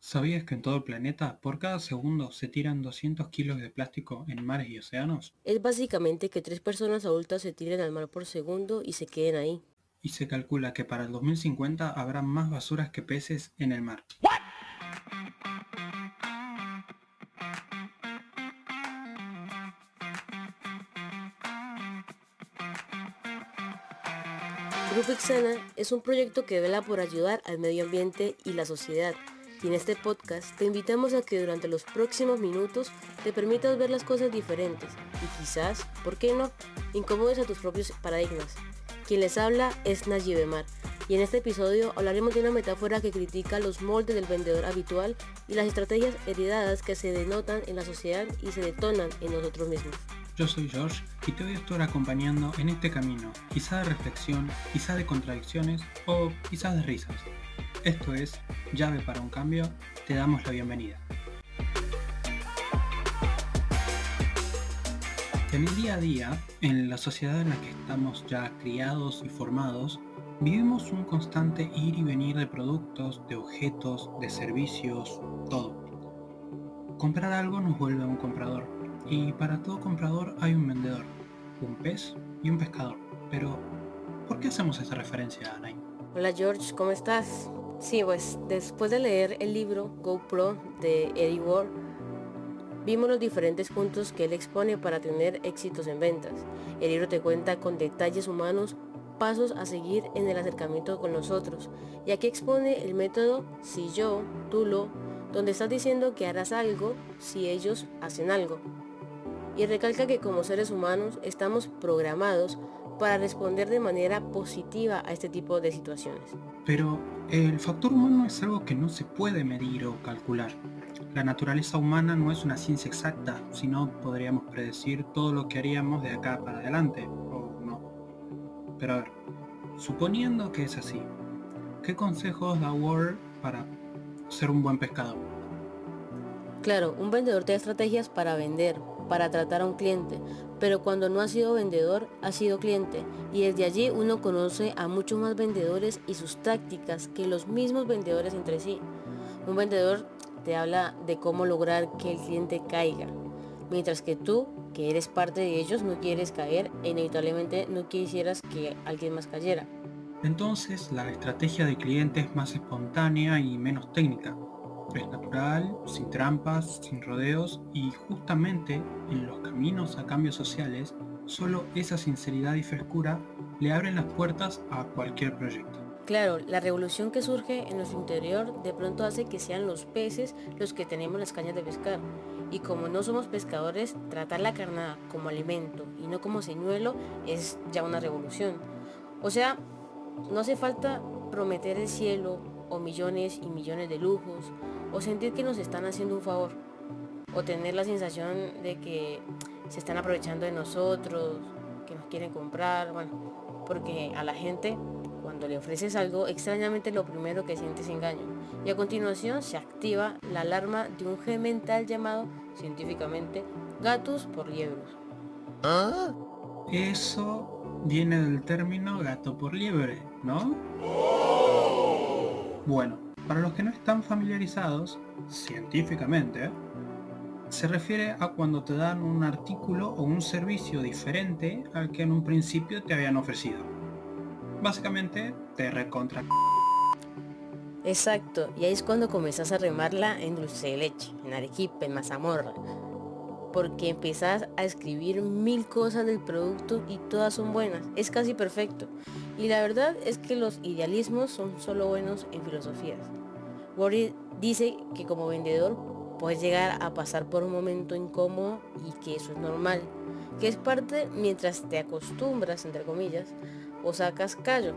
¿Sabías que en todo el planeta por cada segundo se tiran 200 kilos de plástico en mares y océanos? Es básicamente que tres personas adultas se tiren al mar por segundo y se queden ahí. Y se calcula que para el 2050 habrá más basuras que peces en el mar. Grupo Ixana es un proyecto que vela por ayudar al medio ambiente y la sociedad. Y en este podcast te invitamos a que durante los próximos minutos te permitas ver las cosas diferentes y quizás, ¿por qué no?, incomodes a tus propios paradigmas. Quien les habla es Nayib Mar y en este episodio hablaremos de una metáfora que critica los moldes del vendedor habitual y las estrategias heredadas que se denotan en la sociedad y se detonan en nosotros mismos. Yo soy George y te voy a estar acompañando en este camino, quizá de reflexión, quizá de contradicciones o quizás de risas. Esto es Llave para un Cambio, te damos la bienvenida. En el día a día, en la sociedad en la que estamos ya criados y formados, vivimos un constante ir y venir de productos, de objetos, de servicios, todo. Comprar algo nos vuelve a un comprador y para todo comprador hay un vendedor, un pez y un pescador. Pero, ¿por qué hacemos esta referencia, Anain? Hola George, ¿cómo estás? Sí, pues después de leer el libro GoPro de Eddie Ward, vimos los diferentes puntos que él expone para tener éxitos en ventas. El libro te cuenta con detalles humanos pasos a seguir en el acercamiento con nosotros. Y aquí expone el método si yo, tú lo, donde estás diciendo que harás algo si ellos hacen algo y recalca que como seres humanos estamos programados para responder de manera positiva a este tipo de situaciones. Pero el factor humano es algo que no se puede medir o calcular. La naturaleza humana no es una ciencia exacta, sino podríamos predecir todo lo que haríamos de acá para adelante, o no. Pero a ver, suponiendo que es así, ¿qué consejos da Ward para ser un buen pescador? Claro, un vendedor tiene estrategias para vender, para tratar a un cliente, pero cuando no ha sido vendedor, ha sido cliente y desde allí uno conoce a muchos más vendedores y sus tácticas que los mismos vendedores entre sí. Un vendedor te habla de cómo lograr que el cliente caiga, mientras que tú, que eres parte de ellos, no quieres caer e inevitablemente no quisieras que alguien más cayera. Entonces la estrategia de cliente es más espontánea y menos técnica. Es natural, sin trampas, sin rodeos y justamente en los caminos a cambios sociales, solo esa sinceridad y frescura le abren las puertas a cualquier proyecto. Claro, la revolución que surge en nuestro interior de pronto hace que sean los peces los que tenemos las cañas de pescar. Y como no somos pescadores, tratar la carnada como alimento y no como señuelo es ya una revolución. O sea, no hace falta prometer el cielo o millones y millones de lujos o sentir que nos están haciendo un favor o tener la sensación de que se están aprovechando de nosotros, que nos quieren comprar, bueno, porque a la gente cuando le ofreces algo, extrañamente lo primero que sientes es engaño. Y a continuación se activa la alarma de un gen mental llamado científicamente gatos por liebros. ¿Ah? Eso viene del término gato por liebre, ¿no? Bueno, para los que no están familiarizados, científicamente, se refiere a cuando te dan un artículo o un servicio diferente al que en un principio te habían ofrecido. Básicamente, te recontra... Exacto, y ahí es cuando comenzás a remarla en dulce de leche, en arequipe, en mazamorra. Porque empezás a escribir mil cosas del producto y todas son buenas. Es casi perfecto. Y la verdad es que los idealismos son solo buenos en filosofías. Warren dice que como vendedor puedes llegar a pasar por un momento incómodo y que eso es normal, que es parte mientras te acostumbras, entre comillas, o sacas callo,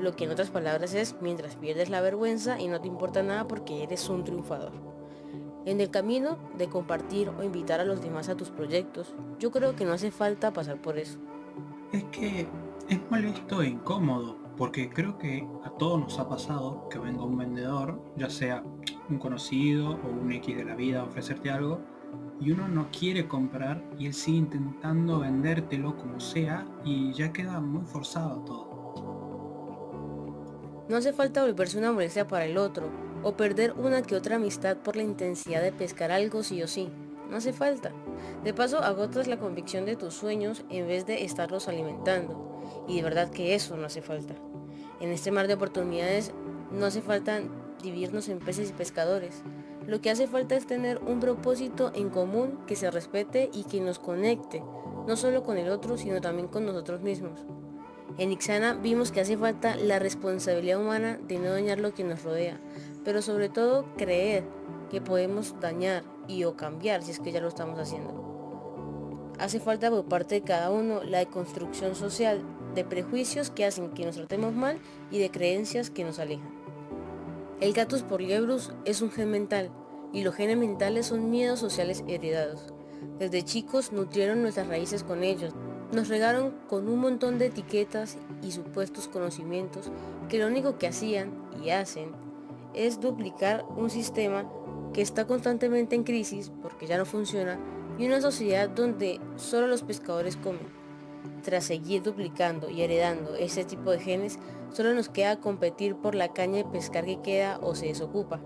lo que en otras palabras es mientras pierdes la vergüenza y no te importa nada porque eres un triunfador. En el camino de compartir o invitar a los demás a tus proyectos, yo creo que no hace falta pasar por eso. Es que es molesto e incómodo, porque creo que a todos nos ha pasado que venga un vendedor, ya sea un conocido o un X de la vida a ofrecerte algo, y uno no quiere comprar y él sigue intentando vendértelo como sea y ya queda muy forzado todo. No hace falta volverse una molestia para el otro, o perder una que otra amistad por la intensidad de pescar algo sí o sí. No hace falta. De paso, agotas la convicción de tus sueños en vez de estarlos alimentando. Y de verdad que eso no hace falta. En este mar de oportunidades no hace falta dividirnos en peces y pescadores. Lo que hace falta es tener un propósito en común que se respete y que nos conecte, no solo con el otro, sino también con nosotros mismos. En Ixana vimos que hace falta la responsabilidad humana de no dañar lo que nos rodea, pero sobre todo creer que podemos dañar y o cambiar si es que ya lo estamos haciendo. Hace falta por parte de cada uno la deconstrucción social de prejuicios que hacen que nos tratemos mal y de creencias que nos alejan. El gatus por liebrus es un gen mental y los genes mentales son miedos sociales heredados. Desde chicos nutrieron nuestras raíces con ellos, nos regaron con un montón de etiquetas y supuestos conocimientos que lo único que hacían y hacen es duplicar un sistema que está constantemente en crisis porque ya no funciona y una sociedad donde solo los pescadores comen. Tras seguir duplicando y heredando ese tipo de genes, solo nos queda competir por la caña de pescar que queda o se desocupa,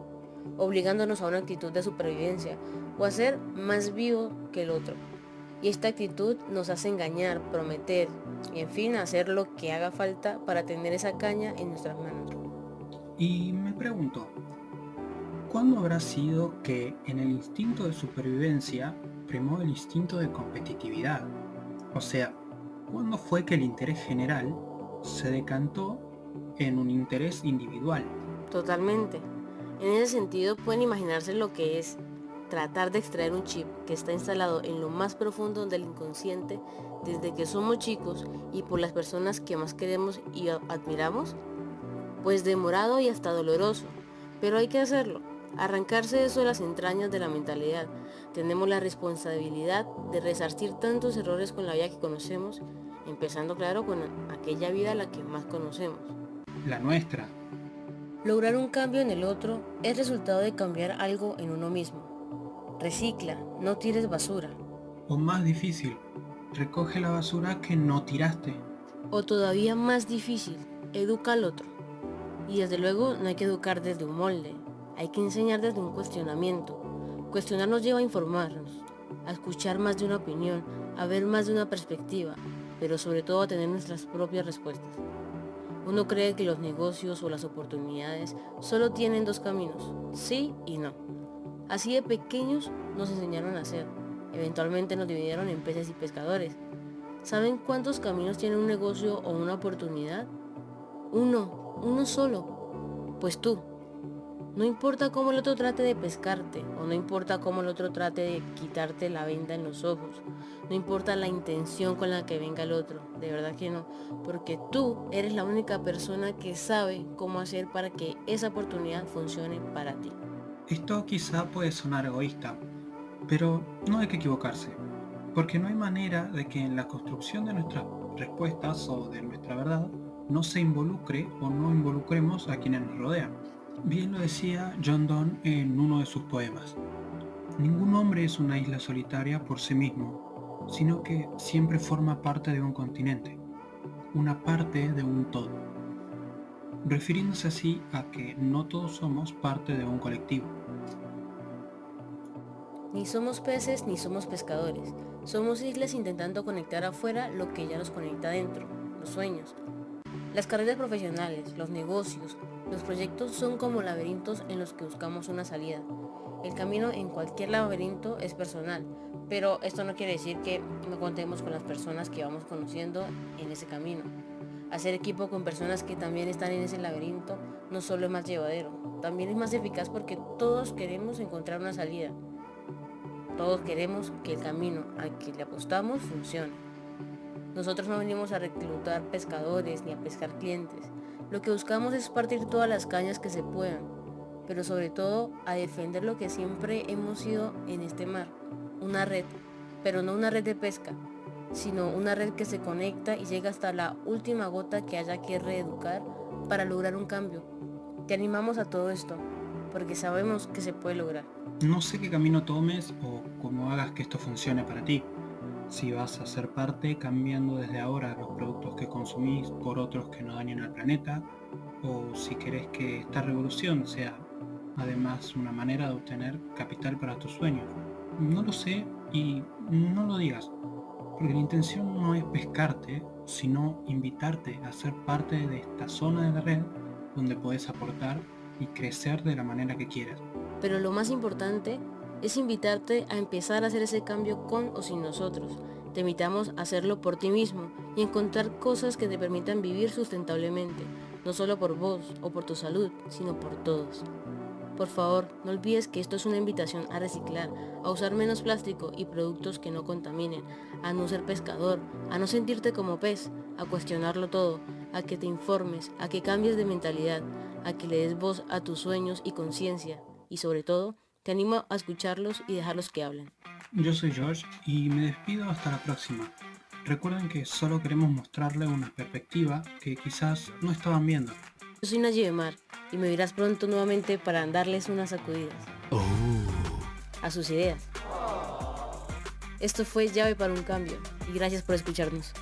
obligándonos a una actitud de supervivencia o a ser más vivo que el otro. Y esta actitud nos hace engañar, prometer y en fin hacer lo que haga falta para tener esa caña en nuestras manos. Y me pregunto, ¿cuándo habrá sido que en el instinto de supervivencia primó el instinto de competitividad? O sea, ¿cuándo fue que el interés general se decantó en un interés individual? Totalmente. En ese sentido pueden imaginarse lo que es tratar de extraer un chip que está instalado en lo más profundo del inconsciente desde que somos chicos y por las personas que más queremos y admiramos? Pues demorado y hasta doloroso, pero hay que hacerlo. Arrancarse eso de las entrañas de la mentalidad. Tenemos la responsabilidad de resarcir tantos errores con la vida que conocemos, empezando claro con aquella vida a la que más conocemos. La nuestra. Lograr un cambio en el otro es resultado de cambiar algo en uno mismo. Recicla, no tires basura. O más difícil, recoge la basura que no tiraste. O todavía más difícil, educa al otro. Y desde luego no hay que educar desde un molde, hay que enseñar desde un cuestionamiento. Cuestionar nos lleva a informarnos, a escuchar más de una opinión, a ver más de una perspectiva, pero sobre todo a tener nuestras propias respuestas. Uno cree que los negocios o las oportunidades solo tienen dos caminos, sí y no. Así de pequeños nos enseñaron a hacer. Eventualmente nos dividieron en peces y pescadores. ¿Saben cuántos caminos tiene un negocio o una oportunidad? Uno, uno solo. Pues tú. No importa cómo el otro trate de pescarte, o no importa cómo el otro trate de quitarte la venda en los ojos, no importa la intención con la que venga el otro, de verdad que no, porque tú eres la única persona que sabe cómo hacer para que esa oportunidad funcione para ti. Esto quizá puede sonar egoísta, pero no hay que equivocarse, porque no hay manera de que en la construcción de nuestras respuestas o de nuestra verdad no se involucre o no involucremos a quienes nos rodean. Bien lo decía John Donne en uno de sus poemas. Ningún hombre es una isla solitaria por sí mismo, sino que siempre forma parte de un continente, una parte de un todo, refiriéndose así a que no todos somos parte de un colectivo. Ni somos peces ni somos pescadores, somos islas intentando conectar afuera lo que ya nos conecta adentro, los sueños. Las carreras profesionales, los negocios, los proyectos son como laberintos en los que buscamos una salida. El camino en cualquier laberinto es personal, pero esto no quiere decir que no contemos con las personas que vamos conociendo en ese camino. Hacer equipo con personas que también están en ese laberinto no solo es más llevadero, también es más eficaz porque todos queremos encontrar una salida. Todos queremos que el camino al que le apostamos funcione. Nosotros no venimos a reclutar pescadores ni a pescar clientes. Lo que buscamos es partir todas las cañas que se puedan, pero sobre todo a defender lo que siempre hemos sido en este mar, una red, pero no una red de pesca, sino una red que se conecta y llega hasta la última gota que haya que reeducar para lograr un cambio. Te animamos a todo esto, porque sabemos que se puede lograr. No sé qué camino tomes o cómo hagas que esto funcione para ti. Si vas a ser parte cambiando desde ahora los productos que consumís por otros que no dañen al planeta, o si querés que esta revolución sea además una manera de obtener capital para tus sueños. No lo sé y no lo digas, porque la intención no es pescarte, sino invitarte a ser parte de esta zona de la red donde puedes aportar y crecer de la manera que quieras. Pero lo más importante es invitarte a empezar a hacer ese cambio con o sin nosotros. Te invitamos a hacerlo por ti mismo y encontrar cosas que te permitan vivir sustentablemente, no solo por vos o por tu salud, sino por todos. Por favor, no olvides que esto es una invitación a reciclar, a usar menos plástico y productos que no contaminen, a no ser pescador, a no sentirte como pez, a cuestionarlo todo, a que te informes, a que cambies de mentalidad, a que le des voz a tus sueños y conciencia, y sobre todo, te animo a escucharlos y dejarlos que hablen. Yo soy George y me despido hasta la próxima. Recuerden que solo queremos mostrarle una perspectiva que quizás no estaban viendo. Yo soy Nayi Mar y me verás pronto nuevamente para darles unas sacudidas. Oh. A sus ideas. Esto fue Llave para un Cambio y gracias por escucharnos.